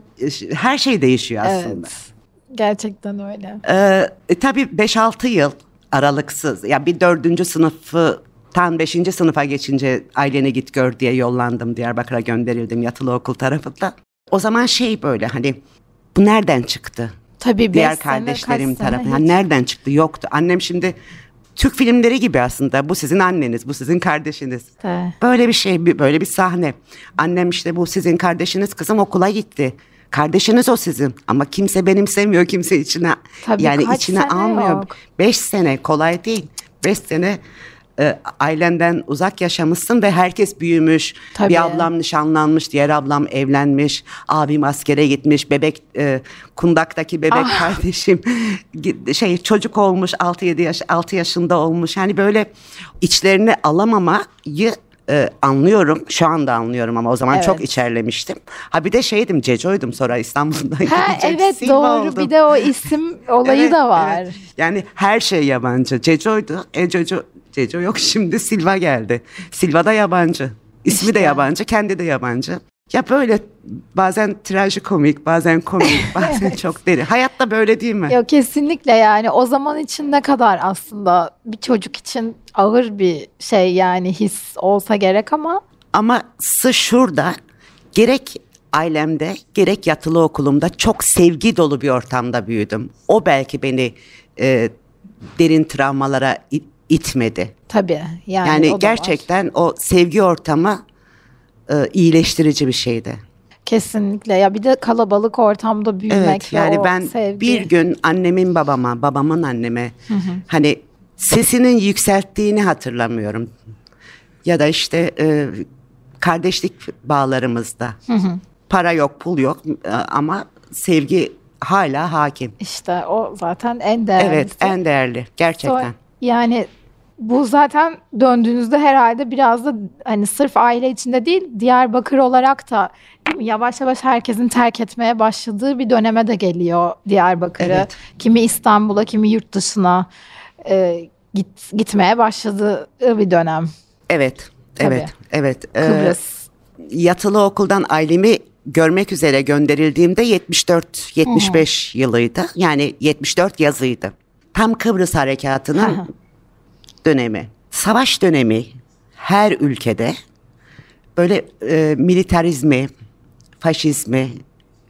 Her şey değişiyor aslında. Evet. Gerçekten öyle. Ee, e, tabii 5-6 yıl aralıksız. Ya yani bir dördüncü sınıfı tam beşinci sınıfa geçince ailene git gör diye yollandım. Diyarbakır'a gönderildim yatılı okul tarafından. O zaman şey böyle hani bu nereden çıktı? Tabii Diğer kardeşlerim tarafından. Yani nereden çıktı? Yoktu. Annem şimdi Türk filmleri gibi aslında. Bu sizin anneniz, bu sizin kardeşiniz. Evet. Böyle bir şey, böyle bir sahne. Annem işte bu sizin kardeşiniz kızım okula gitti. Kardeşiniz o sizin ama kimse benimsemiyor kimse içine Tabii yani içine almıyor. Yok. Beş sene kolay değil. Beş sene e, ailenden uzak yaşamışsın ve herkes büyümüş. Tabii. Bir ablam nişanlanmış, diğer ablam evlenmiş, abim askere gitmiş, bebek e, kundaktaki bebek ah. kardeşim şey çocuk olmuş 6-7 yaş 6 yaşında olmuş. Yani böyle içlerini alamamayı e, anlıyorum. Şu anda anlıyorum ama o zaman evet. çok içerlemiştim. Ha bir de şeydim Ceco'ydum sonra İstanbul'dan ha, Evet Silva doğru oldum. bir de o isim olayı evet, da var. Evet. Yani her şey yabancı. Ceco'ydu. E Ceco, Ceco yok şimdi Silva geldi. Silva da yabancı. İsmi işte. de yabancı, kendi de yabancı. Ya böyle bazen trajikomik, bazen komik, bazen evet. çok deri. Hayatta böyle değil mi? Yok kesinlikle yani o zaman için ne kadar aslında bir çocuk için ağır bir şey yani his olsa gerek ama. Ama sı şurada gerek ailemde gerek yatılı okulumda çok sevgi dolu bir ortamda büyüdüm. O belki beni e, derin travmalara itmedi. Tabii yani, yani o gerçekten var. o sevgi ortamı e, iyileştirici bir şeydi. Kesinlikle ya bir de kalabalık ortamda büyümek evet, yani ben sevgi. bir gün annemin babama babamın anneme hı hı. hani sesinin yükselttiğini hatırlamıyorum ya da işte e, kardeşlik bağlarımızda hı hı. para yok pul yok e, ama sevgi hala hakim. İşte o zaten en değerli. Evet en değerli gerçekten. So, yani bu zaten döndüğünüzde herhalde biraz da hani sırf aile içinde değil Diyarbakır olarak da? Yavaş yavaş herkesin terk etmeye başladığı bir döneme de geliyor Diyarbakır'ı. Evet. Kimi İstanbul'a kimi yurt dışına e, git, gitmeye başladığı bir dönem. Evet, Tabii. evet, evet. Ee, Kıbrıs. yatılı okuldan ailemi görmek üzere gönderildiğimde 74-75 yılıydı. Yani 74 yazıydı. Tam Kıbrıs Harekatı'nın dönemi. Savaş dönemi her ülkede böyle e, militarizmi, faşizmi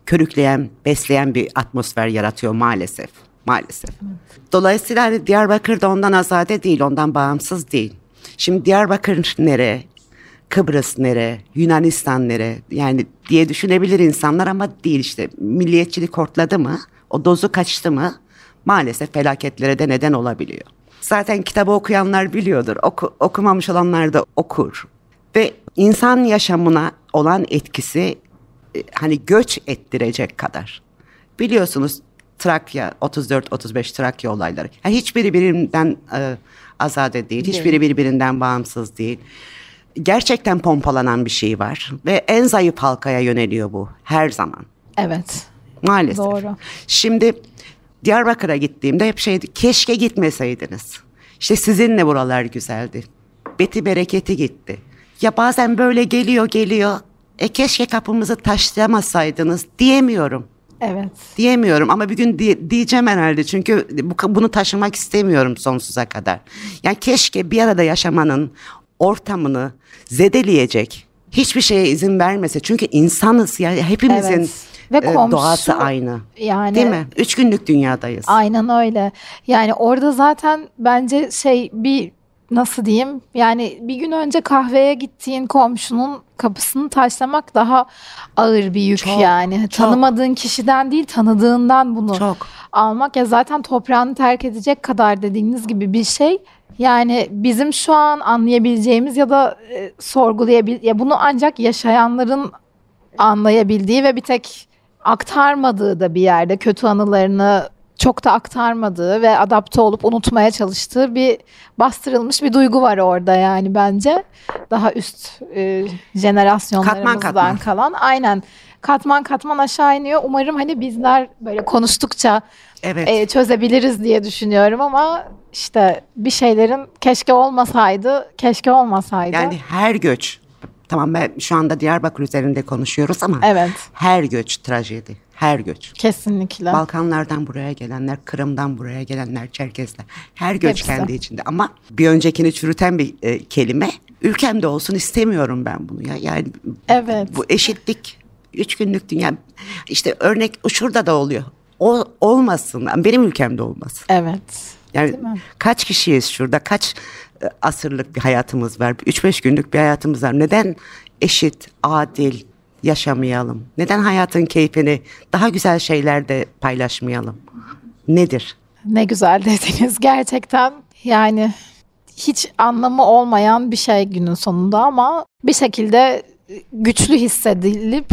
körükleyen, besleyen bir atmosfer yaratıyor maalesef. Maalesef. Dolayısıyla hani Diyarbakır da ondan azade değil, ondan bağımsız değil. Şimdi Diyarbakır nere, Kıbrıs nere, Yunanistan nere yani diye düşünebilir insanlar ama değil işte. Milliyetçilik hortladı mı, o dozu kaçtı mı maalesef felaketlere de neden olabiliyor. Zaten kitabı okuyanlar biliyordur, oku, okumamış olanlar da okur. Ve insan yaşamına olan etkisi hani göç ettirecek kadar. Biliyorsunuz Trakya 34-35 Trakya olayları. Yani hiçbiri birbirinden e, azade değil, hiçbiri birbirinden bağımsız değil. Gerçekten pompalanan bir şey var ve en zayıf halkaya yöneliyor bu her zaman. Evet. Maalesef. Doğru. Şimdi Diyarbakır'a gittiğimde hep şeydi keşke gitmeseydiniz. İşte sizinle buralar güzeldi. Beti bereketi gitti. Ya bazen böyle geliyor geliyor. E keşke kapımızı taşlamasaydınız diyemiyorum. Evet. Diyemiyorum ama bir gün diye- diyeceğim herhalde çünkü bu, bunu taşımak istemiyorum sonsuza kadar. Yani keşke bir arada yaşamanın ortamını zedeleyecek hiçbir şeye izin vermese. Çünkü insanız ya hepimizin Evet. Ve e, komşu- doğası aynı. Yani Değil mi? Üç günlük dünyadayız. Aynen öyle. Yani orada zaten bence şey bir nasıl diyeyim? Yani bir gün önce kahveye gittiğin komşunun kapısını taşlamak daha ağır bir yük Çok, yani. çok. Tanımadığın kişiden değil tanıdığından bunu Çok. almak ya zaten toprağını terk edecek kadar dediğiniz gibi bir şey. Yani bizim şu an anlayabileceğimiz ya da e, sorgulayabil ya bunu ancak yaşayanların anlayabildiği ve bir tek aktarmadığı da bir yerde kötü anılarını çok da aktarmadığı ve adapte olup unutmaya çalıştığı bir bastırılmış bir duygu var orada yani bence daha üst e, jenerasyonlarımızdan katman. kalan aynen katman katman aşağı iniyor. Umarım hani bizler böyle konuştukça Evet. e, çözebiliriz diye düşünüyorum ama işte bir şeylerin keşke olmasaydı, keşke olmasaydı. Yani her göç. Tamam ben şu anda Diyarbakır üzerinde konuşuyoruz ama Evet, her göç trajedi. Her göç. kesinlikle. Balkanlardan buraya gelenler, Kırım'dan buraya gelenler, Çerkezler. Her göç Hepsi. kendi içinde. Ama bir öncekini çürüten bir e, kelime. Ülkemde olsun istemiyorum ben bunu ya. Yani Evet. bu eşitlik, üç günlük dünya. İşte örnek şurada da oluyor. O olmasın. Benim ülkemde olmasın. Evet. Yani kaç kişiyiz şurada? Kaç e, asırlık bir hayatımız var? 3-5 günlük bir hayatımız var. Neden eşit, adil yaşamayalım? Neden hayatın keyfini daha güzel şeylerde paylaşmayalım? Nedir? Ne güzel dediniz gerçekten. Yani hiç anlamı olmayan bir şey günün sonunda ama bir şekilde güçlü hissedilip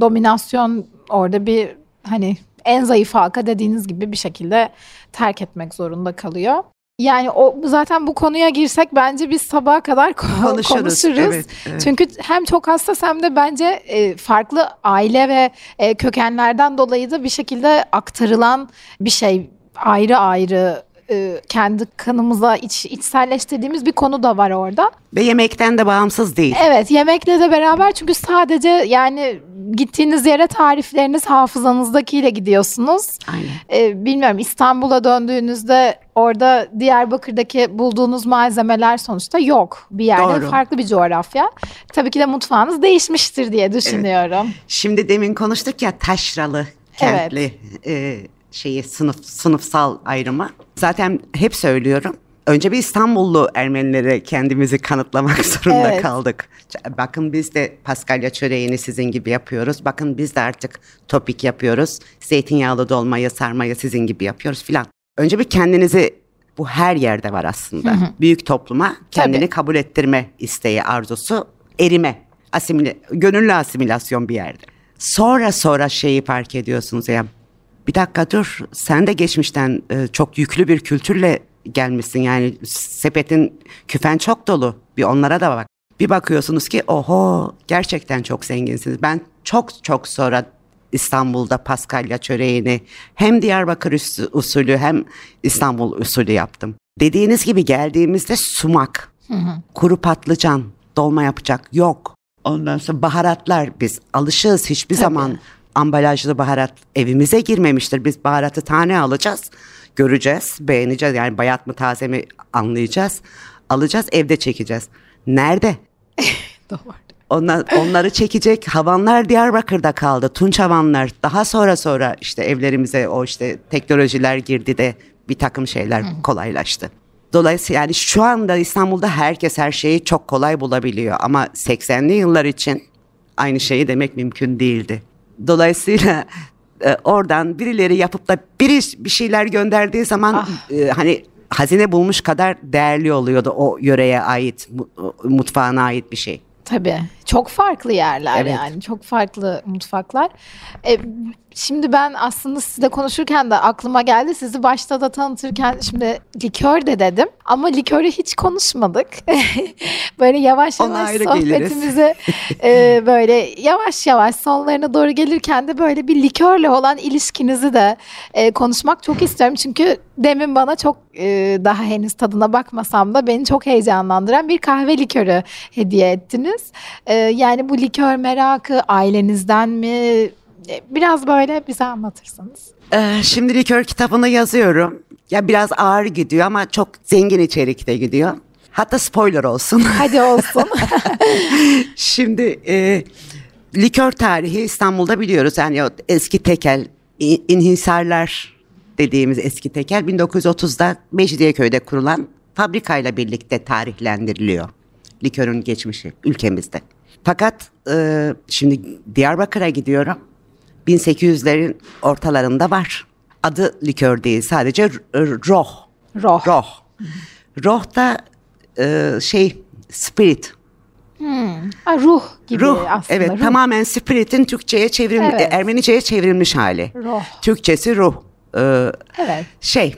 dominasyon orada bir hani en zayıf halka dediğiniz gibi bir şekilde terk etmek zorunda kalıyor. Yani o zaten bu konuya girsek bence biz sabaha kadar ko- Konuşuruz, konuşuruz. evet, evet. Çünkü hem çok hassas hem de bence e, farklı aile ve e, kökenlerden dolayı da bir şekilde aktarılan bir şey ayrı ayrı e, kendi kanımıza iç, içselleştirdiğimiz bir konu da var orada. Ve yemekten de bağımsız değil. Evet yemekle de beraber çünkü sadece yani gittiğiniz yere tarifleriniz hafızanızdakiyle gidiyorsunuz. Aynen. Ee, bilmiyorum İstanbul'a döndüğünüzde orada Diyarbakır'daki bulduğunuz malzemeler sonuçta yok. Bir yerde Doğru. farklı bir coğrafya. Tabii ki de mutfağınız değişmiştir diye düşünüyorum. Şimdi demin konuştuk ya taşralı, kentli e, şeyi sınıf sınıfsal ayrımı. Zaten hep söylüyorum. Önce bir İstanbullu Ermenilere kendimizi kanıtlamak zorunda Evet. kaldık. Bakın biz de Paskalya çöreğini sizin gibi yapıyoruz. Bakın biz de artık topik yapıyoruz. Zeytinyağlı dolmayı, sarmayı sizin gibi yapıyoruz filan. Önce bir kendinizi bu her yerde var aslında. Büyük topluma kendini Tabii. kabul ettirme isteği, arzusu, erime, asimile, gönüllü asimilasyon bir yerde. Sonra sonra şeyi fark ediyorsunuz ya. Bir dakika dur, sen de geçmişten e, çok yüklü bir kültürle gelmişsin yani sepetin küfen çok dolu. Bir onlara da bak. Bir bakıyorsunuz ki oho gerçekten çok zenginsiniz. Ben çok çok sonra İstanbul'da paskalya çöreğini hem Diyarbakır usulü hem İstanbul usulü yaptım. Dediğiniz gibi geldiğimizde sumak, hı hı. kuru patlıcan, dolma yapacak yok. Ondan sonra baharatlar biz alışığız hiçbir Tabii. zaman ambalajlı baharat evimize girmemiştir. Biz baharatı tane alacağız, göreceğiz, beğeneceğiz. Yani bayat mı taze mi anlayacağız. Alacağız, evde çekeceğiz. Nerede? Doğru. Onlar, onları çekecek havanlar Diyarbakır'da kaldı. Tunç havanlar. Daha sonra sonra işte evlerimize o işte teknolojiler girdi de bir takım şeyler kolaylaştı. Dolayısıyla yani şu anda İstanbul'da herkes her şeyi çok kolay bulabiliyor ama 80'li yıllar için aynı şeyi demek mümkün değildi. Dolayısıyla e, oradan birileri yapıp da biri bir şeyler gönderdiği zaman ah. e, hani hazine bulmuş kadar değerli oluyordu o yöreye ait mutfağına ait bir şey. Tabii. Çok farklı yerler evet. yani. Çok farklı mutfaklar. E, şimdi ben aslında sizle konuşurken de aklıma geldi. Sizi başta da tanıtırken şimdi likör de dedim. Ama likörü hiç konuşmadık. böyle yavaş yavaş sohbetimizi e, böyle yavaş yavaş sonlarına doğru gelirken de böyle bir likörle olan ilişkinizi de e, konuşmak çok istiyorum. Çünkü demin bana çok e, daha henüz tadına bakmasam da beni çok heyecanlandıran bir kahve likörü hediye ettiniz. E, yani bu likör merakı ailenizden mi? E, biraz böyle bize anlatırsanız. Ee, şimdi likör kitabını yazıyorum. Ya biraz ağır gidiyor ama çok zengin içerikte gidiyor. Hatta spoiler olsun. Hadi olsun. şimdi e, likör tarihi İstanbul'da biliyoruz. Yani o eski tekel, inhisarlar dediğimiz eski tekel 1930'da Mecidiyeköy'de kurulan fabrikayla birlikte tarihlendiriliyor. Likörün geçmişi ülkemizde. Fakat e, şimdi Diyarbakır'a gidiyorum. 1800'lerin ortalarında var. Adı likör değil sadece roh. Roh. Roh. Roh da e, şey spirit. Hmm. Ha, ruh gibi ruh, aslında. Evet ruh. tamamen spiritin Türkçe'ye çevrilmiş, evet. Ermenice'ye çevrilmiş hali. Ruh. Türkçesi ruh. Ee, evet. Şey,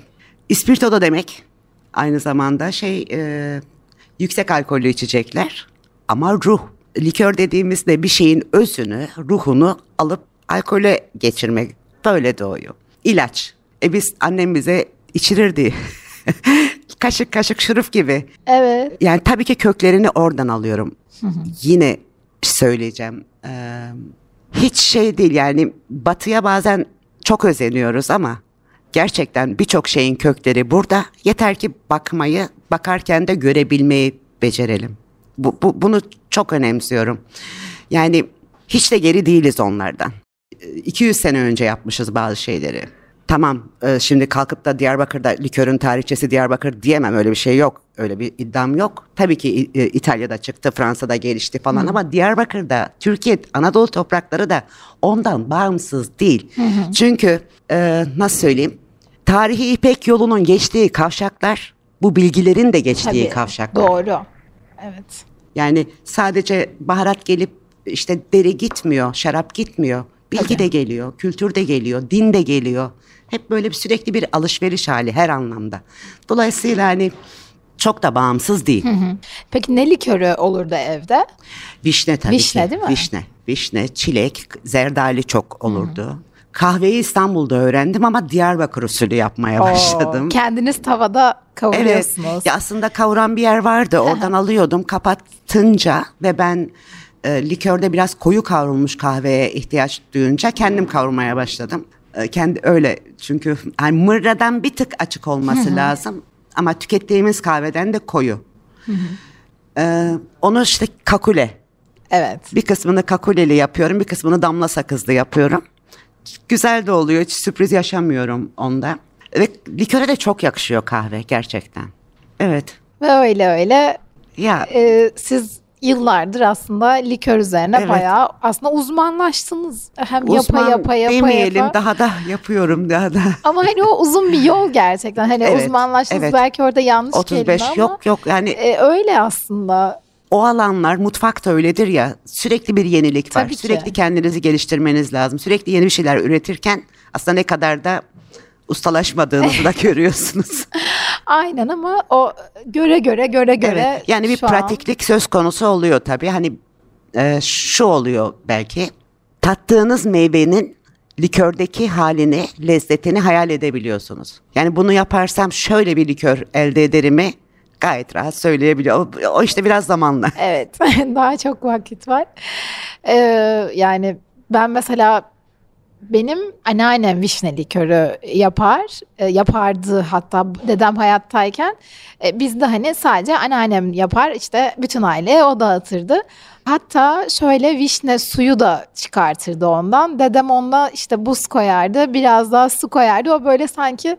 ispirto da demek. Aynı zamanda şey e, yüksek alkollü içecekler ama ruh likör dediğimizde bir şeyin özünü, ruhunu alıp alkole geçirmek böyle doğuyor. İlaç. E biz annem bize içirirdi. kaşık kaşık şurup gibi. Evet. Yani tabii ki köklerini oradan alıyorum. Yine söyleyeceğim. Ee, hiç şey değil yani batıya bazen çok özeniyoruz ama gerçekten birçok şeyin kökleri burada. Yeter ki bakmayı, bakarken de görebilmeyi becerelim. Bu, bu, bunu çok önemsiyorum. Yani hiç de geri değiliz onlardan. 200 sene önce yapmışız bazı şeyleri. Tamam e, şimdi kalkıp da Diyarbakır'da likörün tarihçesi Diyarbakır diyemem öyle bir şey yok. Öyle bir iddiam yok. Tabii ki e, İtalya'da çıktı, Fransa'da gelişti falan Hı. ama Diyarbakır'da, Türkiye, Anadolu toprakları da ondan bağımsız değil. Hı Çünkü e, nasıl söyleyeyim? Tarihi İpek yolunun geçtiği kavşaklar bu bilgilerin de geçtiği Tabii, kavşaklar. Doğru. Evet. Yani sadece baharat gelip işte deri gitmiyor, şarap gitmiyor. Bilgi Tabii. de geliyor, kültür de geliyor, din de geliyor. Hep böyle bir sürekli bir alışveriş hali her anlamda. Dolayısıyla hani çok da bağımsız değil. Hı hı. Peki ne likörü olurdu evde? Vişne tabii Vişne ki. değil mi? Vişne. Vişne, çilek, zerdali çok olurdu. Hı hı. Kahveyi İstanbul'da öğrendim ama Diyarbakır usulü yapmaya Oo, başladım. Kendiniz tavada kavuruyorsunuz. Evet. Ya aslında kavuran bir yer vardı. Oradan alıyordum kapattınca ve ben e, likörde biraz koyu kavrulmuş kahveye ihtiyaç duyunca kendim kavurmaya başladım. E, kendi öyle çünkü yani mırradan bir tık açık olması lazım ama tükettiğimiz kahveden de koyu. E, onu işte kakule. Evet. Bir kısmını kakuleli yapıyorum, bir kısmını damla sakızlı yapıyorum güzel de oluyor. Hiç sürpriz yaşamıyorum onda. Ve liköre de çok yakışıyor kahve gerçekten. Evet. Ve öyle öyle ya e, siz yıllardır aslında likör üzerine evet. bayağı aslında uzmanlaştınız. Hem Uzman yapa yapa yapa demeyelim, yapa. daha da yapıyorum daha da. Ama hani o uzun bir yol gerçekten. Hani evet, uzmanlaştınız evet. belki orada yanlış 35 kelime yok yok yani. E, öyle aslında o alanlar mutfakta öyledir ya sürekli bir yenilik var. Tabii sürekli kendinizi geliştirmeniz lazım. Sürekli yeni bir şeyler üretirken aslında ne kadar da ustalaşmadığınızı da görüyorsunuz. Aynen ama o göre göre göre göre. Evet, yani bir pratiklik an... söz konusu oluyor tabii. Hani e, şu oluyor belki. Tattığınız meyvenin likördeki halini, lezzetini hayal edebiliyorsunuz. Yani bunu yaparsam şöyle bir likör elde ederimi gayet rahat söyleyebiliyor. O, işte biraz zamanla. Evet, daha çok vakit var. Ee, yani ben mesela benim anneannem vişne likörü yapar, e, yapardı hatta dedem hayattayken. E, biz de hani sadece anneannem yapar, işte bütün aileye o dağıtırdı. Hatta şöyle vişne suyu da çıkartırdı ondan. Dedem onda işte buz koyardı, biraz daha su koyardı. O böyle sanki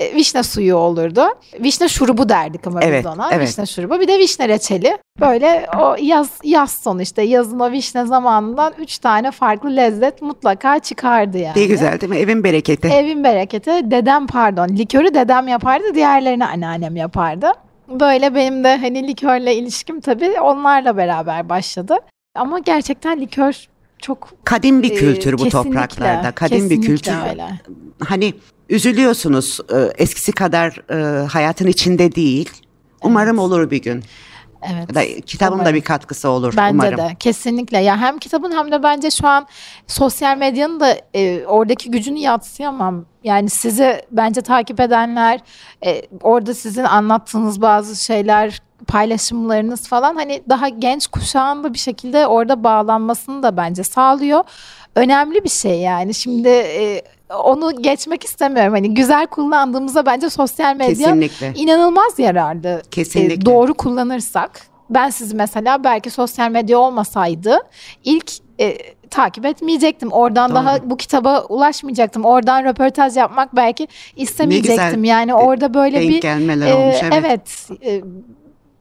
e, vişne suyu olurdu. Vişne şurubu derdik ama evet, biz ona. Evet. Vişne şurubu. Bir de vişne reçeli. Böyle o yaz yaz sonu işte yazın o vişne zamanından üç tane farklı lezzet mutlaka çıkardı yani. Ne güzel değil mi? Evin bereketi. Evin bereketi. Dedem pardon. Likörü dedem yapardı. Diğerlerini anneannem yapardı. Böyle benim de hani likörle ilişkim tabii onlarla beraber başladı. Ama gerçekten likör çok kadim bir kültür e, bu topraklarda. Kadim bir kültür. Öyle. Hani üzülüyorsunuz e, eskisi kadar e, hayatın içinde değil. Umarım evet. olur bir gün. Evet. Da kitabın umarım. da bir katkısı olur bence umarım. de kesinlikle. Ya hem kitabın hem de bence şu an sosyal medyanın da e, oradaki gücünü yatsıyamam. Yani sizi bence takip edenler, e, orada sizin anlattığınız bazı şeyler, paylaşımlarınız falan hani daha genç kuşağın da bir şekilde orada bağlanmasını da bence sağlıyor. Önemli bir şey yani. Şimdi e, onu geçmek istemiyorum. Hani güzel kullandığımızda bence sosyal medya Kesinlikle. inanılmaz yararlı. Kesinlikle. E, doğru kullanırsak. Ben sizi mesela belki sosyal medya olmasaydı ilk e, takip etmeyecektim. Oradan Doğru. daha bu kitaba ulaşmayacaktım. Oradan röportaj yapmak belki istemeyecektim. Yani orada böyle bir gelmeler e, olmuş. Evet. evet e,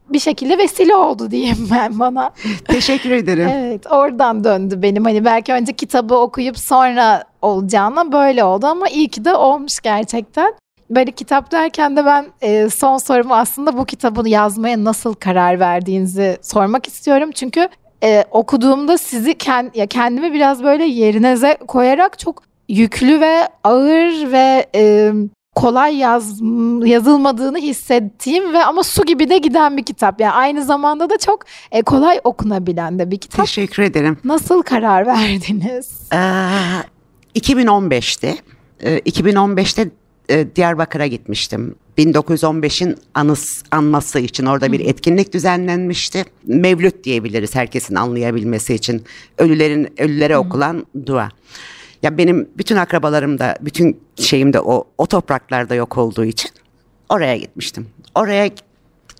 bir şekilde vesile oldu diyeyim ben bana. Teşekkür ederim. evet oradan döndü benim hani belki önce kitabı okuyup sonra olacağına böyle oldu ama iyi ki de olmuş gerçekten. Böyle kitap derken de ben e, son sorumu aslında bu kitabını yazmaya nasıl karar verdiğinizi sormak istiyorum. Çünkü e, okuduğumda sizi kend, ya kendimi biraz böyle yerinize koyarak çok yüklü ve ağır ve e, kolay yaz, yazılmadığını hissettiğim ve ama su gibi de giden bir kitap. Yani aynı zamanda da çok e, kolay okunabilen de bir kitap. Teşekkür ederim. Nasıl karar verdiniz? Ee, 2015'te. Ee, 2015'te e, Diyarbakır'a gitmiştim. 1915'in anıs, anması için orada bir etkinlik düzenlenmişti. Mevlüt diyebiliriz herkesin anlayabilmesi için. Ölülerin ölülere okulan dua. Ya benim bütün akrabalarım da bütün şeyim de o, o topraklarda yok olduğu için oraya gitmiştim. Oraya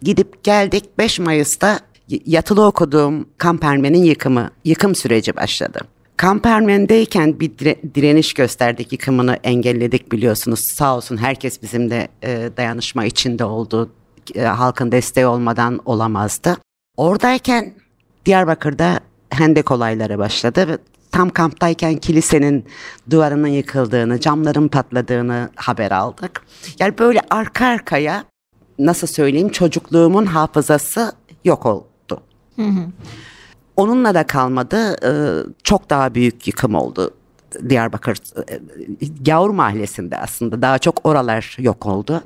gidip geldik 5 Mayıs'ta yatılı okuduğum Kampermen'in yıkımı, yıkım süreci başladı. Kampermen'deyken bir direniş gösterdik, yıkımını engelledik biliyorsunuz. Sağ olsun herkes bizimle e, dayanışma içinde oldu. E, halkın desteği olmadan olamazdı. Oradayken Diyarbakır'da hendek olayları başladı tam kamptayken kilisenin duvarının yıkıldığını, camların patladığını haber aldık. Yani böyle arka arkaya nasıl söyleyeyim çocukluğumun hafızası yok oldu. Hı hı. Onunla da kalmadı. Ee, çok daha büyük yıkım oldu. Diyarbakır e, Gavur Mahallesi'nde aslında daha çok oralar yok oldu.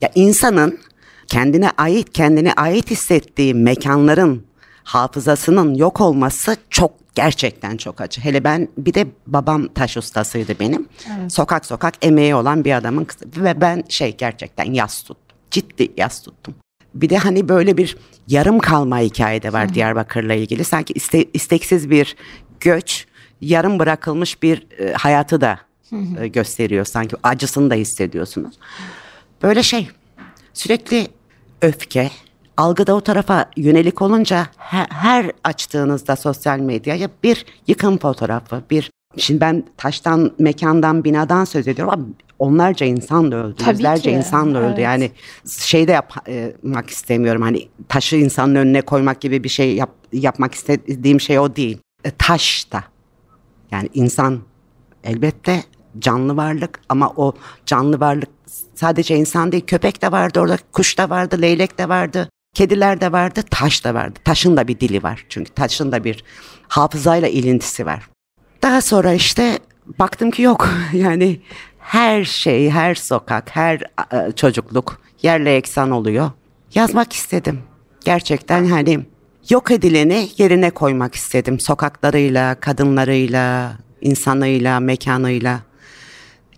Ya insanın kendine ait kendine ait hissettiği mekanların hafızasının yok olması çok gerçekten çok acı. Hele ben bir de babam taş ustasıydı benim. Evet. Sokak sokak emeği olan bir adamın kızı ve ben şey gerçekten yas tuttum. Ciddi yas tuttum. Bir de hani böyle bir yarım kalma hikaye de var Hı. Diyarbakır'la ilgili. Sanki iste, isteksiz bir göç, yarım bırakılmış bir e, hayatı da e, gösteriyor. Sanki acısını da hissediyorsunuz. Böyle şey sürekli öfke, algıda o tarafa yönelik olunca her, her açtığınızda sosyal medyaya bir yıkım fotoğrafı, bir Şimdi ben taştan, mekandan, binadan söz ediyorum ama onlarca insan da öldü, Tabii yüzlerce ki. insan da öldü. Evet. Yani şey de yapmak istemiyorum hani taşı insanın önüne koymak gibi bir şey yap, yapmak istediğim şey o değil. E, taş da yani insan elbette canlı varlık ama o canlı varlık sadece insan değil köpek de vardı orada, kuş da vardı, leylek de vardı. Kediler de vardı, taş da vardı. Taşın da bir dili var çünkü taşın da bir hafızayla ilintisi var. Daha sonra işte baktım ki yok yani her şey, her sokak, her e, çocukluk yerle eksan oluyor. Yazmak istedim. Gerçekten hani yok edileni yerine koymak istedim. Sokaklarıyla, kadınlarıyla, insanıyla, mekanıyla.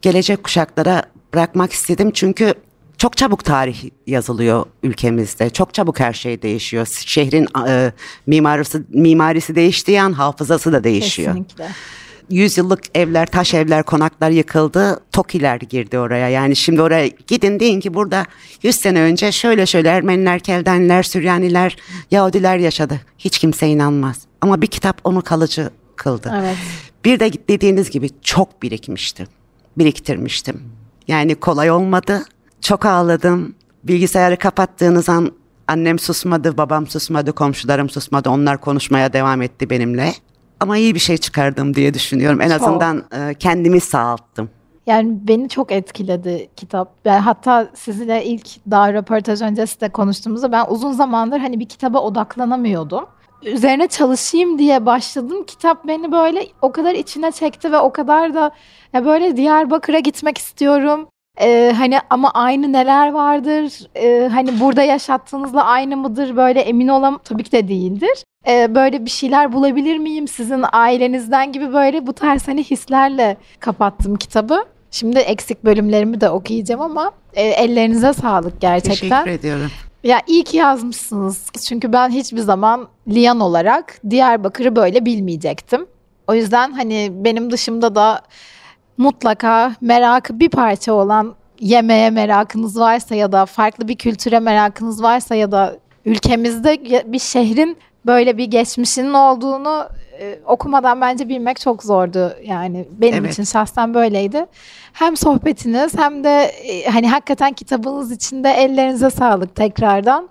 Gelecek kuşaklara bırakmak istedim çünkü çok çabuk tarih yazılıyor ülkemizde. Çok çabuk her şey değişiyor. Şehrin e, mimarisi mimarisi değiştiği an hafızası da değişiyor. Kesinlikle. Yüzyıllık evler, taş evler, konaklar yıkıldı. Tokiler girdi oraya. Yani şimdi oraya gidin deyin ki burada 100 sene önce şöyle şöyle Ermeniler, Keldenler, Süryaniler, Yahudiler yaşadı. Hiç kimse inanmaz. Ama bir kitap onu kalıcı kıldı. Evet. Bir de dediğiniz gibi çok birikmiştim. Biriktirmiştim. Yani kolay olmadı. Çok ağladım. Bilgisayarı kapattığınız an annem susmadı, babam susmadı, komşularım susmadı. Onlar konuşmaya devam etti benimle. Ama iyi bir şey çıkardım diye düşünüyorum. En Çok. azından e, kendimi sağalttım. Yani beni çok etkiledi kitap. Yani hatta sizinle ilk daha röportaj öncesi de konuştuğumuzda ben uzun zamandır hani bir kitaba odaklanamıyordum. Üzerine çalışayım diye başladım. Kitap beni böyle o kadar içine çekti ve o kadar da ya böyle Diyarbakır'a gitmek istiyorum. Ee, hani ama aynı neler vardır? Ee, hani burada yaşattığınızla aynı mıdır? Böyle emin olam tabii ki de değildir. Ee, böyle bir şeyler bulabilir miyim sizin ailenizden gibi böyle bu tarz hani hislerle kapattım kitabı. Şimdi eksik bölümlerimi de okuyacağım ama e, ellerinize sağlık gerçekten. Teşekkür ediyorum. Ya iyi ki yazmışsınız. Çünkü ben hiçbir zaman Liyan olarak Diyarbakır'ı böyle bilmeyecektim. O yüzden hani benim dışımda da mutlaka merakı bir parça olan yemeğe merakınız varsa ya da farklı bir kültüre merakınız varsa ya da ülkemizde bir şehrin böyle bir geçmişinin olduğunu e, okumadan bence bilmek çok zordu. Yani benim Evet. için şahsen böyleydi. Hem sohbetiniz hem de e, hani hakikaten kitabınız için de ellerinize sağlık tekrardan.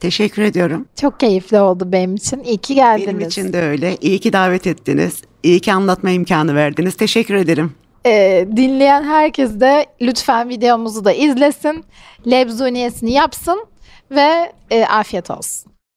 Teşekkür ediyorum. Çok keyifli oldu benim için. İyi ki geldiniz. Benim için de öyle. İyi ki davet ettiniz. İyi ki anlatma imkanı verdiniz. Teşekkür ederim. Ee, dinleyen herkes de lütfen videomuzu da izlesin. Lebzuniyesini yapsın ve e, afiyet olsun.